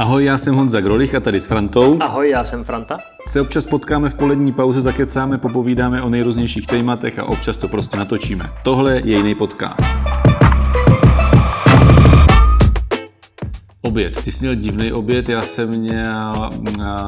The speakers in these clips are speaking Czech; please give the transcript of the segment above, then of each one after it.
Ahoj, já jsem Honza Grolich a tady s Frantou. Ahoj, já jsem Franta. Se občas potkáme v polední pauze, zakecáme, popovídáme o nejrůznějších tématech a občas to prostě natočíme. Tohle je jiný podcast. Oběd. Ty jsi měl divný oběd, já jsem měl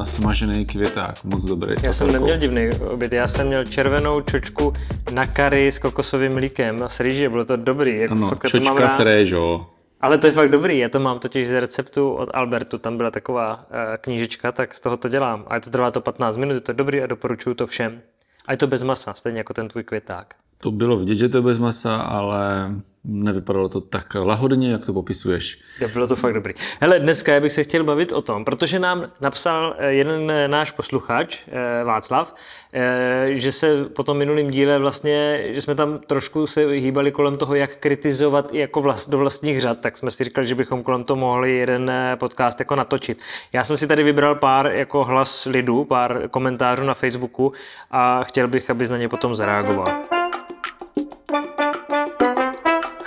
smažený květák, moc dobrý. Já jsem neměl divný oběd, já jsem měl červenou čočku na kary s kokosovým mlíkem a s rýži, bylo to dobrý. Jako ano, čočka s réžou. Ale to je fakt dobrý, já to mám totiž z receptu od Albertu, tam byla taková uh, knížečka, tak z toho to dělám. A to trvá to 15 minut, je to dobrý a doporučuju to všem. A je to bez masa, stejně jako ten tvůj květák. To bylo vidět, že to je bez masa, ale nevypadalo to tak lahodně, jak to popisuješ. Ja, bylo to fakt dobrý. Hele, dneska bych se chtěl bavit o tom, protože nám napsal eh, jeden eh, náš posluchač, eh, Václav, že se po tom minulém díle vlastně, že jsme tam trošku se hýbali kolem toho, jak kritizovat jako vlast, do vlastních řad, tak jsme si říkali, že bychom kolem toho mohli jeden podcast jako natočit. Já jsem si tady vybral pár jako hlas lidu, pár komentářů na Facebooku a chtěl bych, abys na ně potom zareagoval.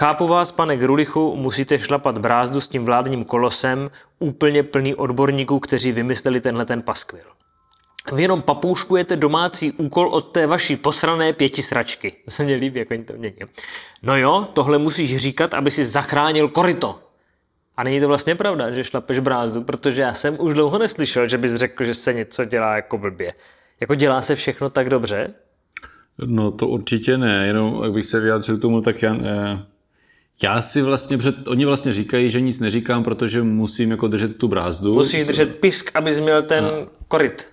Chápu vás, pane Grulichu, musíte šlapat brázdu s tím vládním kolosem, úplně plný odborníků, kteří vymysleli tenhle ten paskvil. Vy jenom papouškujete domácí úkol od té vaší posrané pěti sračky. To se mě líbí, jako to mění. No jo, tohle musíš říkat, aby si zachránil korito. A není to vlastně pravda, že šlapeš brázdu, protože já jsem už dlouho neslyšel, že bys řekl, že se něco dělá jako blbě. Jako dělá se všechno tak dobře? No to určitě ne, jenom jak bych se vyjádřil tomu, tak já, eh, já si vlastně, před, oni vlastně říkají, že nic neříkám, protože musím jako držet tu brázdu. Musíš držet pisk, abys měl ten a koryt.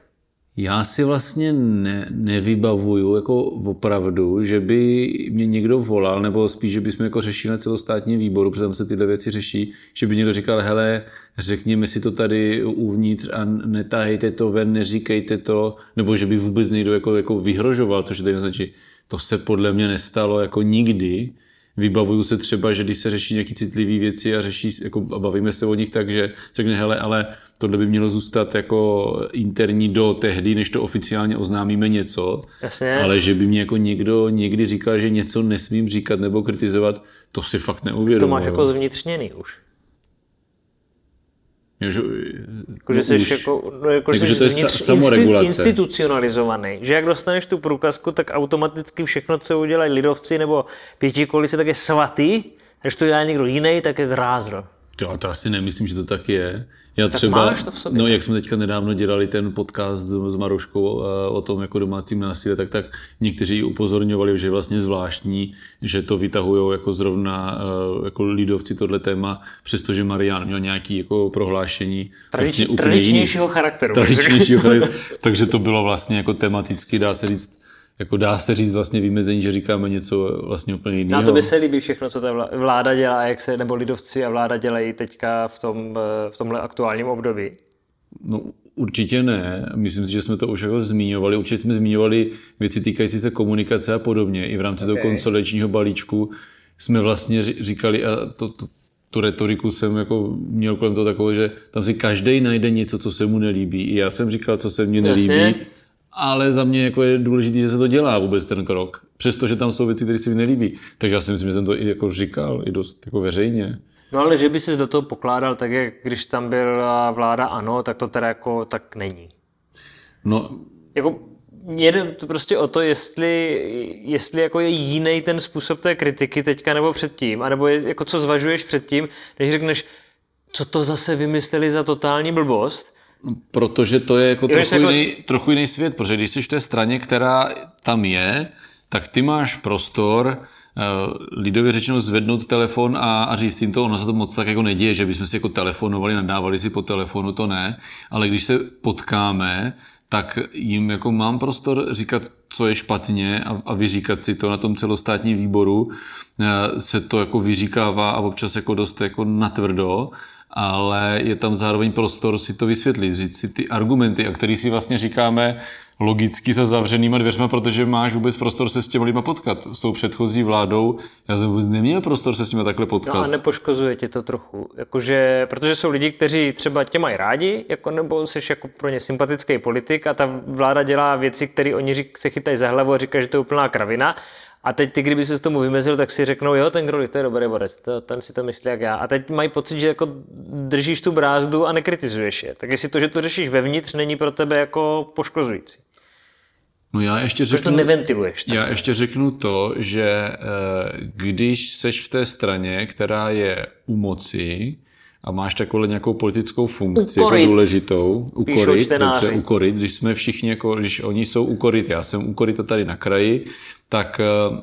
Já si vlastně ne, nevybavuju jako opravdu, že by mě někdo volal, nebo spíš, že bychom jako řešili na celostátním výboru, protože tam se tyhle věci řeší, že by někdo říkal, hele, řekněme si to tady uvnitř a netahejte to ven, neříkejte to, nebo že by vůbec někdo jako, jako vyhrožoval, což je tady značí. To se podle mě nestalo jako nikdy vybavuju se třeba, že když se řeší nějaké citlivé věci a řeší, jako, a bavíme se o nich, takže řekne, hele, ale tohle by mělo zůstat jako interní do tehdy, než to oficiálně oznámíme něco. Jasně. Ale že by mě jako někdo někdy říkal, že něco nesmím říkat nebo kritizovat, to si fakt neuvědomuji. To máš jako zvnitřněný už. Že, jako, že jsi už, jako, no, jako, jako, že to je samoregulace. institucionalizovaný. Že jak dostaneš tu průkazku, tak automaticky všechno, co udělají lidovci nebo pětikolice, tak je svatý. Když to dělá někdo jiný, tak je grázl. Já to asi nemyslím, že to tak je. Já tak třeba, máš to v sobě, no, jak jsme teďka nedávno dělali ten podcast s, Maroškou eh, o tom jako domácím násilí, tak, tak někteří upozorňovali, že je vlastně zvláštní, že to vytahují jako zrovna eh, jako lidovci tohle téma, přestože Marian měl nějaký jako prohlášení Tradič, vlastně úplně tradičnějšího jiný. charakteru. Tradičnějšího charakteru. takže to bylo vlastně jako tematicky, dá se říct, jako dá se říct vlastně vymezení, že říkáme něco vlastně úplně jiného. Na to by se líbí všechno, co ta vláda dělá, jak se, nebo lidovci a vláda dělají teďka v, tom, eh, v tomhle aktuálním období? No určitě ne. Myslím si, že jsme to už jako zmiňovali. Určitě jsme zmiňovali věci týkající se komunikace a podobně. I v rámci okay. toho konsolidačního balíčku jsme vlastně říkali, a to, to, tu retoriku jsem jako měl kolem toho takové, že tam si každý najde něco, co se mu nelíbí. I já jsem říkal, co se mně nelíbí. Jasně ale za mě jako je důležité, že se to dělá vůbec ten krok. Přestože tam jsou věci, které se mi nelíbí. Takže já si myslím, že jsem to i jako říkal, i dost jako veřejně. No ale že by si do toho pokládal, tak jak když tam byla vláda ano, tak to teda jako tak není. No. Jako jde to prostě o to, jestli, jestli jako je jiný ten způsob té kritiky teďka nebo předtím, anebo je, jako co zvažuješ předtím, než řekneš, co to zase vymysleli za totální blbost, Protože to je jako, trochu, jako... Jiný, trochu jiný svět, protože když jsi v té straně, která tam je, tak ty máš prostor eh, lidově řečeno zvednout telefon a, a říct jim to, ono se to moc tak jako neděje, že bychom si jako telefonovali, nadávali si po telefonu, to ne, ale když se potkáme, tak jim jako mám prostor říkat, co je špatně a, a vyříkat si to na tom celostátním výboru. Eh, se to jako vyříkává a občas jako dost jako natvrdo ale je tam zároveň prostor si to vysvětlit, říct si ty argumenty, a který si vlastně říkáme logicky za zavřenýma dveřma, protože máš vůbec prostor se s těmi lidmi potkat. S tou předchozí vládou já jsem vůbec neměl prostor se s nimi takhle potkat. No a nepoškozuje tě to trochu, jakože, protože jsou lidi, kteří třeba tě mají rádi, jako, nebo jsi jako pro ně sympatický politik a ta vláda dělá věci, které oni řík, se chytají za hlavu a říkají, že to je úplná kravina A teď ty, kdyby se s tomu vymezil, tak si řeknou, jo, ten Grolich, to je dobrý borec, to, ten si to myslí jak já. A teď mají pocit, že jako držíš tu brázdu a nekritizuješ je. Tak jestli to, že to řešíš vevnitř, není pro tebe jako poškozující. No já ještě řeknu, to neventiluješ. Já se. ještě řeknu to, že eh, když seš v té straně, která je u moci, a máš takovou nějakou politickou funkci jako důležitou, ukorit, dobře, ukorit, když jsme všichni, jako, když oni jsou ukorit, já jsem ukorit tady na kraji, tak eh,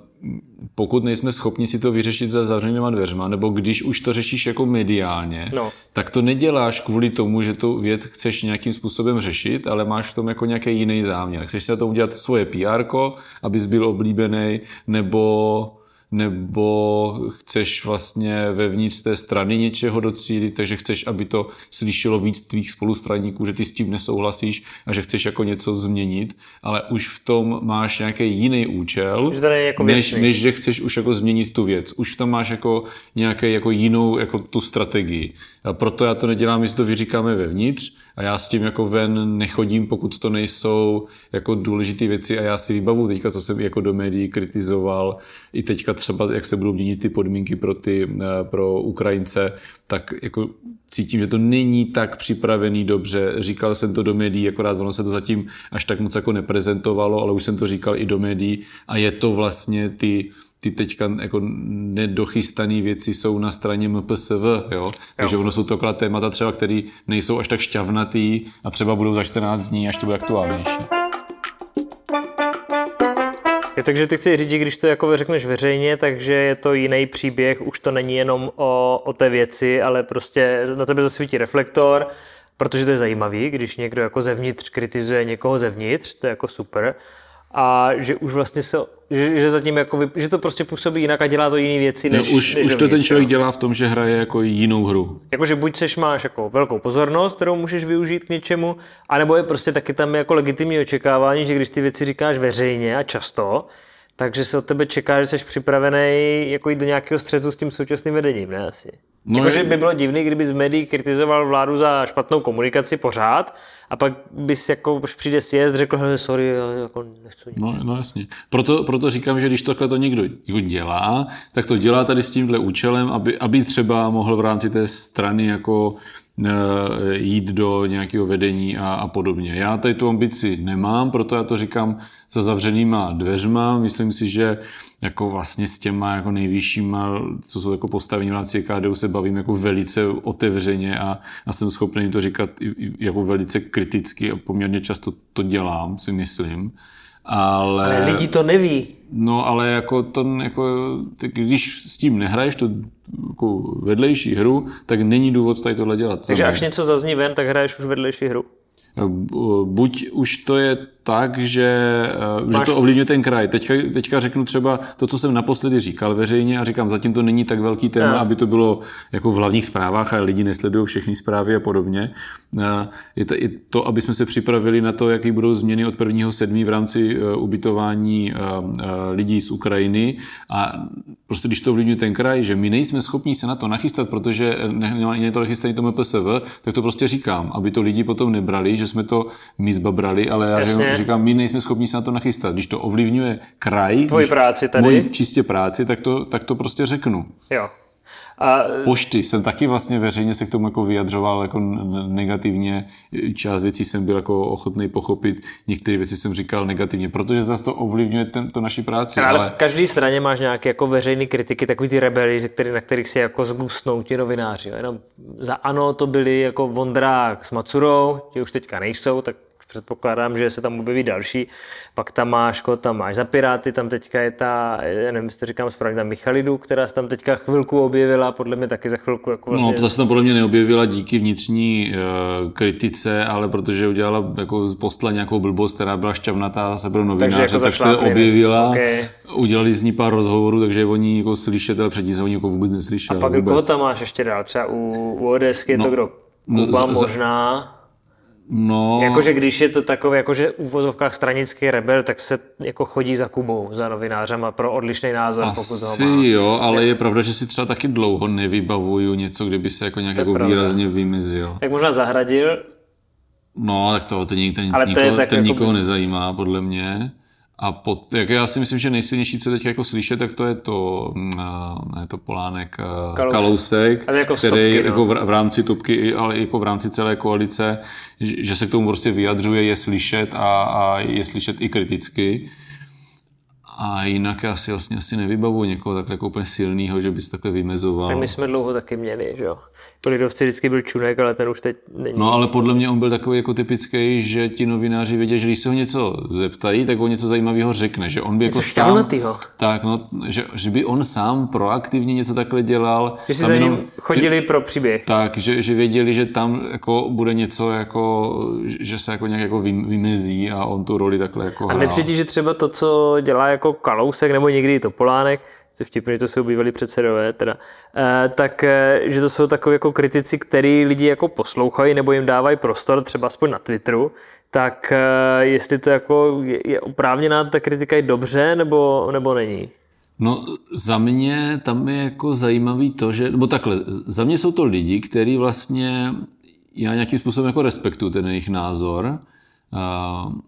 pokud nejsme schopni si to vyřešit za zavřenýma dveřma, nebo když už to řešíš jako mediálně, no. tak to neděláš kvůli tomu, že tu věc chceš nějakým způsobem řešit, ale máš v tom jako nějaký jiný záměr. Chceš si na to udělat svoje PR, abys byl oblíbený, nebo nebo chceš vlastně vevnitř té strany něčeho docílit, takže chceš, aby to slyšelo víc tvých spolustraníků, že ty s tím nesouhlasíš a že chceš jako něco změnit, ale už v tom máš nějaký jiný účel, jako než, než že chceš už jako změnit tu věc. Už tam máš jako nějaký jako jinou jako tu strategii. A proto já to nedělám, my si to vyříkáme vevnitř a já s tím jako ven nechodím, pokud to nejsou jako důležité věci. A já si vybavu teďka, co jsem jako do médií kritizoval, i teďka třeba, jak se budou měnit ty podmínky pro, ty, eh, pro Ukrajince, tak jako cítím, že to není tak připravený dobře. Říkal jsem to do médií, akorát ono se to zatím až tak moc jako neprezentovalo, ale už jsem to říkal i do médií a je to vlastně ty ty teďka jako nedochystané věci jsou na straně MPSV, jo? takže ono jsou to akorát témata třeba, které nejsou až tak šťavnatý a třeba budou za 14 dní, až to bude aktuálnější. Je, takže ty chci říct, když to jako řekneš veřejně, takže je to jiný příběh, už to není jenom o, o té věci, ale prostě na tebe zasvítí reflektor, protože to je zajímavý, když někdo jako zevnitř kritizuje někoho zevnitř, to je jako super a že už vlastně se, že, že zatím jako, že to prostě působí jinak a dělá to jiné věci, než, no, už, než už to ten člověk dělá v tom, že hraje jako jinou hru. Jakože buď seš máš jako velkou pozornost, kterou můžeš využít k něčemu, anebo je prostě taky tam jako legitimní očekávání, že když ty věci říkáš veřejně a často, takže se od tebe čeká, že jsi připravený jako jít do nějakého střetu s tím současným vedením, ne asi? No Jakože by bylo divný, kdyby z médií kritizoval vládu za špatnou komunikaci pořád a pak bys jako, už přijde sjezd, řekl, že sorry, jako nechci nic. No, no jasně. Proto, proto říkám, že když tohle to někdo dělá, tak to dělá tady s tímhle účelem, aby, aby třeba mohl v rámci té strany jako Eh, jít do nějakého vedení a, a podobně. Já tady tu ambici nemám, proto já to říkám za zavřenýma dveřma. Myslím si, že jako vlastně s těma jako nejvyššíma, co jsou jako postavení v rámci KDU, se bavím jako velice otevřeně a, a jsem schopný jim to říkat jako velice kriticky a poměrně často to dělám, si myslím. Ale, ale lidi to neví. No ale jako to, jako, když s tím nehraješ tu jako vedlejší hru, tak není důvod tady tohle dělat. Takže až něco zazní ven, tak hraješ už vedlejší hru. Buď už to je tak, že, Máš... že to ovlivňuje ten kraj. Teďka, teďka řeknu třeba to, co jsem naposledy říkal veřejně a říkám, zatím to není tak velký téma, no. aby to bylo jako v hlavních zprávách a lidi nesledují všechny zprávy a podobně. Je to, je to, aby jsme se připravili na to, jaký budou změny od 1.7. v rámci e, ubytování lidí z Ukrajiny a prostě když to ovlivňuje ten kraj, že my nejsme schopni se na to nachystat, protože není to nachystaný tomu PSV, tak to prostě říkám, aby to lidi potom nebrali, že jsme to my zbabrali, ale já Jasně říkám, my nejsme schopni se na to nachystat. Když to ovlivňuje kraj, Tvoji práci tady. moji čistě práci, tak to, tak to prostě řeknu. Jo. A... Pošty jsem taky vlastně veřejně se k tomu jako vyjadřoval jako negativně. Část věcí jsem byl jako ochotný pochopit, některé věci jsem říkal negativně, protože zase to ovlivňuje ten, to naši práci. Ale, ale, v každé straně máš nějaké jako veřejné kritiky, takový ty rebeli, který, na kterých si jako zgusnou ti novináři. Jenom za ano to byli jako Vondrák s Macurou, ti už teďka nejsou, tak předpokládám, že se tam objeví další. Pak tam máš, tam máš za Piráty, tam teďka je ta, já nevím, jestli říkám správně, ta Michalidu, která se tam teďka chvilku objevila, podle mě taky za chvilku. Jako no, vlastně... No, to se tam podle mě neobjevila díky vnitřní uh, kritice, ale protože udělala jako z postla nějakou blbost, která byla šťavnatá se pro novináře, jako tak se objevila. Okay. Udělali z ní pár rozhovorů, takže oni jako slyšet, ale předtím se oni jako vůbec neslyšeli. A pak vůbec. koho tam máš ještě dál? Třeba u, u ODSky je no, to kdo? No, Kuba no, možná. No. Jakože když je to takový, jakože v úvozovkách stranický rebel, tak se jako chodí za Kubou, za novinářem pro odlišný názor, Asi pokud ho má. jo, ale je. je pravda, že si třeba taky dlouho nevybavuju něco, kde by se jako nějak jako výrazně vymezil. Tak možná zahradil. No, tak to ale nikoho, to je tak ten jako... nikoho nezajímá, podle mě. A pod, jak já si myslím, že nejsilnější, co teď jako slyšet, tak to je to, mm, ne to Polánek, Kalousek, Kalousek jako který stopky, no. jako v, v rámci topky, ale jako v rámci celé koalice, že, se k tomu prostě vyjadřuje, je slyšet a, a je slyšet i kriticky. A jinak já si vlastně asi nevybavu někoho takhle jako úplně silného, že bys takhle vymezoval. Tak my jsme dlouho taky měli, že jo. Lidovci vždycky byl Čunek, ale ten už teď není. No ale podle mě on byl takový jako typický, že ti novináři věděli, že když se ho něco zeptají, tak on něco zajímavého řekne, že on by něco jako sám, tak, no, že, že, by on sám proaktivně něco takhle dělal. Že si za ním chodili že, pro příběh. Tak, že, že věděli, že tam jako bude něco jako, že se jako nějak jako vymezí a on tu roli takhle jako. A nepřijde, že třeba to, co dělá jako Kalousek nebo někdy i Topolánek, co vtipný, to jsou bývalí předsedové, teda, e, tak, e, že to jsou takové jako kritici, který lidi jako poslouchají nebo jim dávají prostor, třeba aspoň na Twitteru, tak e, jestli to jako je, je oprávněná ta kritika je dobře nebo, nebo není? No za mě tam je jako zajímavý to, že, nebo takhle, za mě jsou to lidi, kteří vlastně, já nějakým způsobem jako respektuju ten jejich názor,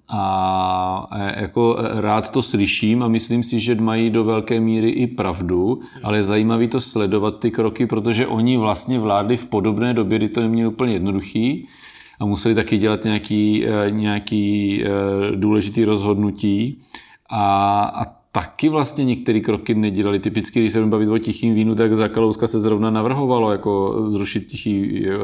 a jako rád to slyším a myslím si, že mají do velké míry i pravdu, ale je zajímavé to sledovat ty kroky, protože oni vlastně vládli v podobné době, kdy to neměli úplně jednoduchý a museli taky dělat nějaký, e, nějaký e, důležitý rozhodnutí. A, a taky vlastně některé kroky nedělali. Typicky, když se budeme bavit o tichým vínu, tak za Kalouska se zrovna navrhovalo jako zrušit tichý, eh,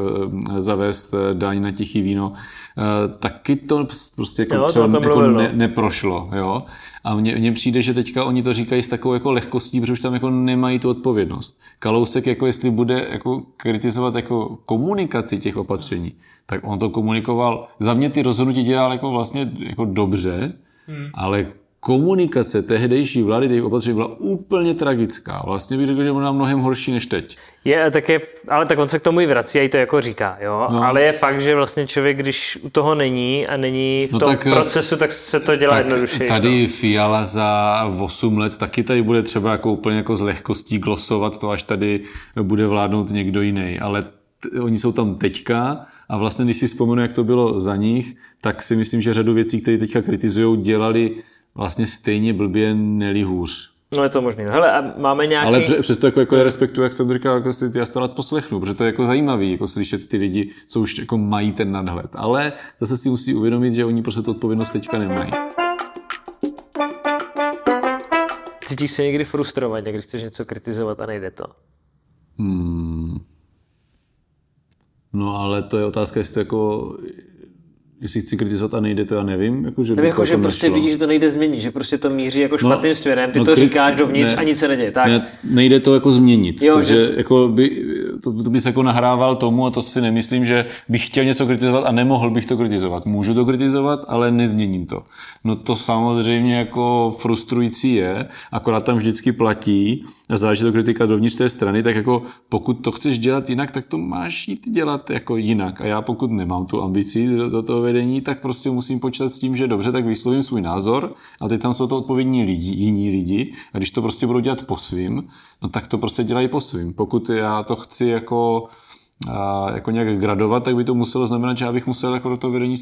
zavést eh, daň na tichý víno. Eh, taky to prostě jako, jo, třeba to jako ne, neprošlo. Jo? A mně, mně přijde, že teďka oni to říkají s takovou jako lehkostí, protože už tam jako nemají tu odpovědnost. Kalousek, jako jestli bude jako kritizovat jako komunikaci těch opatření, tak on to komunikoval. Za mě ty rozhodnutí dělal jako vlastně jako dobře, hmm. ale komunikace tehdejší vlády těch opatření byla úplně tragická. Vlastně bych řekl, že byla mnohem horší než teď. Je, tak je, ale tak on se k tomu i vrací a i to jako říká, jo. No. Ale je fakt, že vlastně člověk, když u toho není a není v no tom tak, eh, procesu, tak se to dělá jednoduše. Tady no. Fiala za 8 let taky tady bude třeba jako úplně jako z lehkostí glosovat to, až tady bude vládnout někdo jiný. Ale t- oni jsou tam teďka a vlastně, když si vzpomenu, jak to bylo za nich, tak si myslím, že řadu věcí, které teďka kritizují, dělali vlastně stejně blbě, neli hůř. No je to možné. Hele, a máme nějaký... Ale přesto jako, jako respektu, jak jsem říkal, jako si já to rád poslechnu, protože to je jako zajímavý, jako slyšet ty lidi, co už jako mají ten nadhled. Ale zase si musí uvědomit, že oni prostě tu odpovědnost teďka nemají. Cítíš se někdy frustrovat, když chceš něco kritizovat a nejde to? Hmm. No ale to je otázka, jestli to jako jestli chci kritizovat a nejde to, já nevím. Jako, že, Nebo jako, že prostě vidíš, že to nejde změnit, že prostě to míří jako no, špatným no, směrem, ty no, to kri... říkáš dovnitř ne, a nic se neděje. Tak. Ne, nejde to jako změnit, jo, protože že... jako by, to, to bys jako nahrával tomu a to si nemyslím, že bych chtěl něco kritizovat a nemohl bych to kritizovat. Můžu to kritizovat, ale nezměním to. No to samozřejmě jako frustrující je, akorát tam vždycky platí, a záleží to kritika dovnitř té strany, tak jako pokud to chceš dělat jinak, tak to máš jít dělat jako jinak. A já pokud nemám tu ambici do, do toho vedení, tak prostě musím počítat s tím, že dobře, tak vyslovím svůj názor a teď tam jsou to odpovědní lidi, jiní lidi a když to prostě budou dělat po svým, no tak to prostě dělají po svým. Pokud já to chci jako a jako nějak gradovat, tak by to muselo znamenat, že já bych musel jako do toho vedení,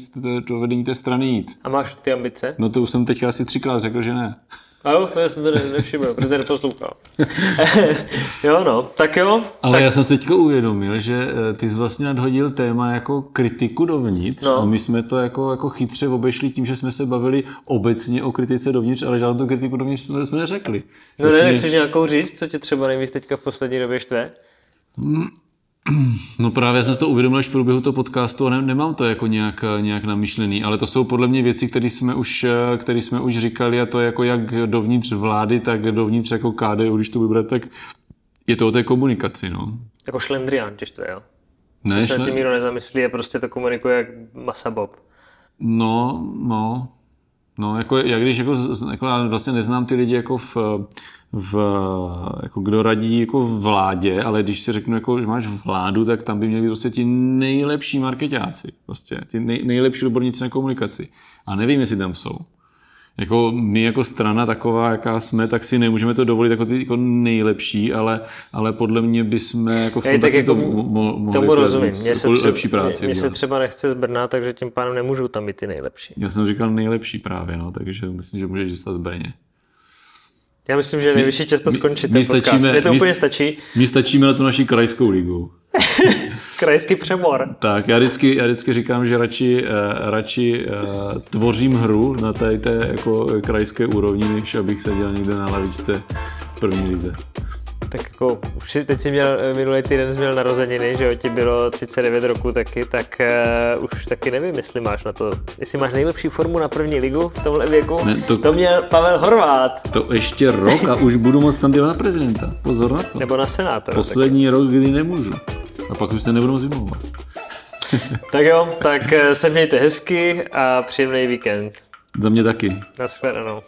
do vedení té strany jít. A máš ty ambice? No to už jsem teď asi třikrát řekl, že ne. A jo, já jsem to nevšiml, protože neposlouchal. jo, no, tak jo. Ale tak... já jsem se teďka uvědomil, že eh, ty jsi vlastně nadhodil téma jako kritiku dovnitř no. a my jsme to jako, jako chytře obešli tím, že jsme se bavili obecně o kritice dovnitř, ale žádnou kritiku dovnitř jsme neřekli. No ne, nechceš nějakou říct, co tě třeba nejvíc teďka v poslední době štve? No právě jsem si to uvědomil až v průběhu toho podcastu a ne, nemám to jako nějak, nějak namyšlený, ale to jsou podle mě věci, které jsme, už, které jsme už říkali a to je jako jak dovnitř vlády, tak dovnitř jako KDU, když to vybrat, tak je to o té komunikaci, no. Jako šlendrián těž to je, jo? Ne, se tím nikdo nezamyslí a prostě to komunikuje jak masa bob. No, no, No, jako, jak když jako, jako já vlastně neznám ty lidi jako v, v, jako kdo radí jako v vládě, ale když si řeknu, jako, že máš vládu, tak tam by měli být prostě ti nejlepší marketáci, prostě, ti nej, nejlepší odborníci na komunikaci. A nevím, jestli tam jsou. Jako my jako strana taková, jaká jsme, tak si nemůžeme to dovolit jako ty jako nejlepší, ale, ale podle mě bychom jako v tom taky jako to mo- mohli tomu rozumím. Mně se, jako lepší práci. Mně se třeba nechce z Brna, takže tím pádem nemůžou tam být ty nejlepší. Já jsem říkal nejlepší právě, no, takže myslím, že můžeš zůstat v Brně. Já myslím, že nejvyšší často skončit my, ten podcast. Stačíme, Mně to my, úplně stačí. My stačíme na tu naši krajskou ligu. Krajský přemor. Tak, já vždycky, já vždycky říkám, že radši, uh, radši uh, tvořím hru na té, té jako krajské úrovni, než abych seděl někde na lavičce v první lize. Tak jako, už teď jsi měl, minulý týden jsi měl narozeniny, že jo, ti bylo 39 roku taky, tak uh, už taky nevím, jestli máš na to, jestli máš nejlepší formu na první ligu v tomhle věku. Ne, to, to měl Pavel Horvát. To ještě rok a už budu moc kandidovat na prezidenta. Pozor na to. Nebo na senátora. Poslední tak. rok, kdy nemůžu. A pak už se nebudu moc vymlouvat. tak jo, tak eh, se mějte hezky a příjemný víkend. Za mě taky. Naschledanou.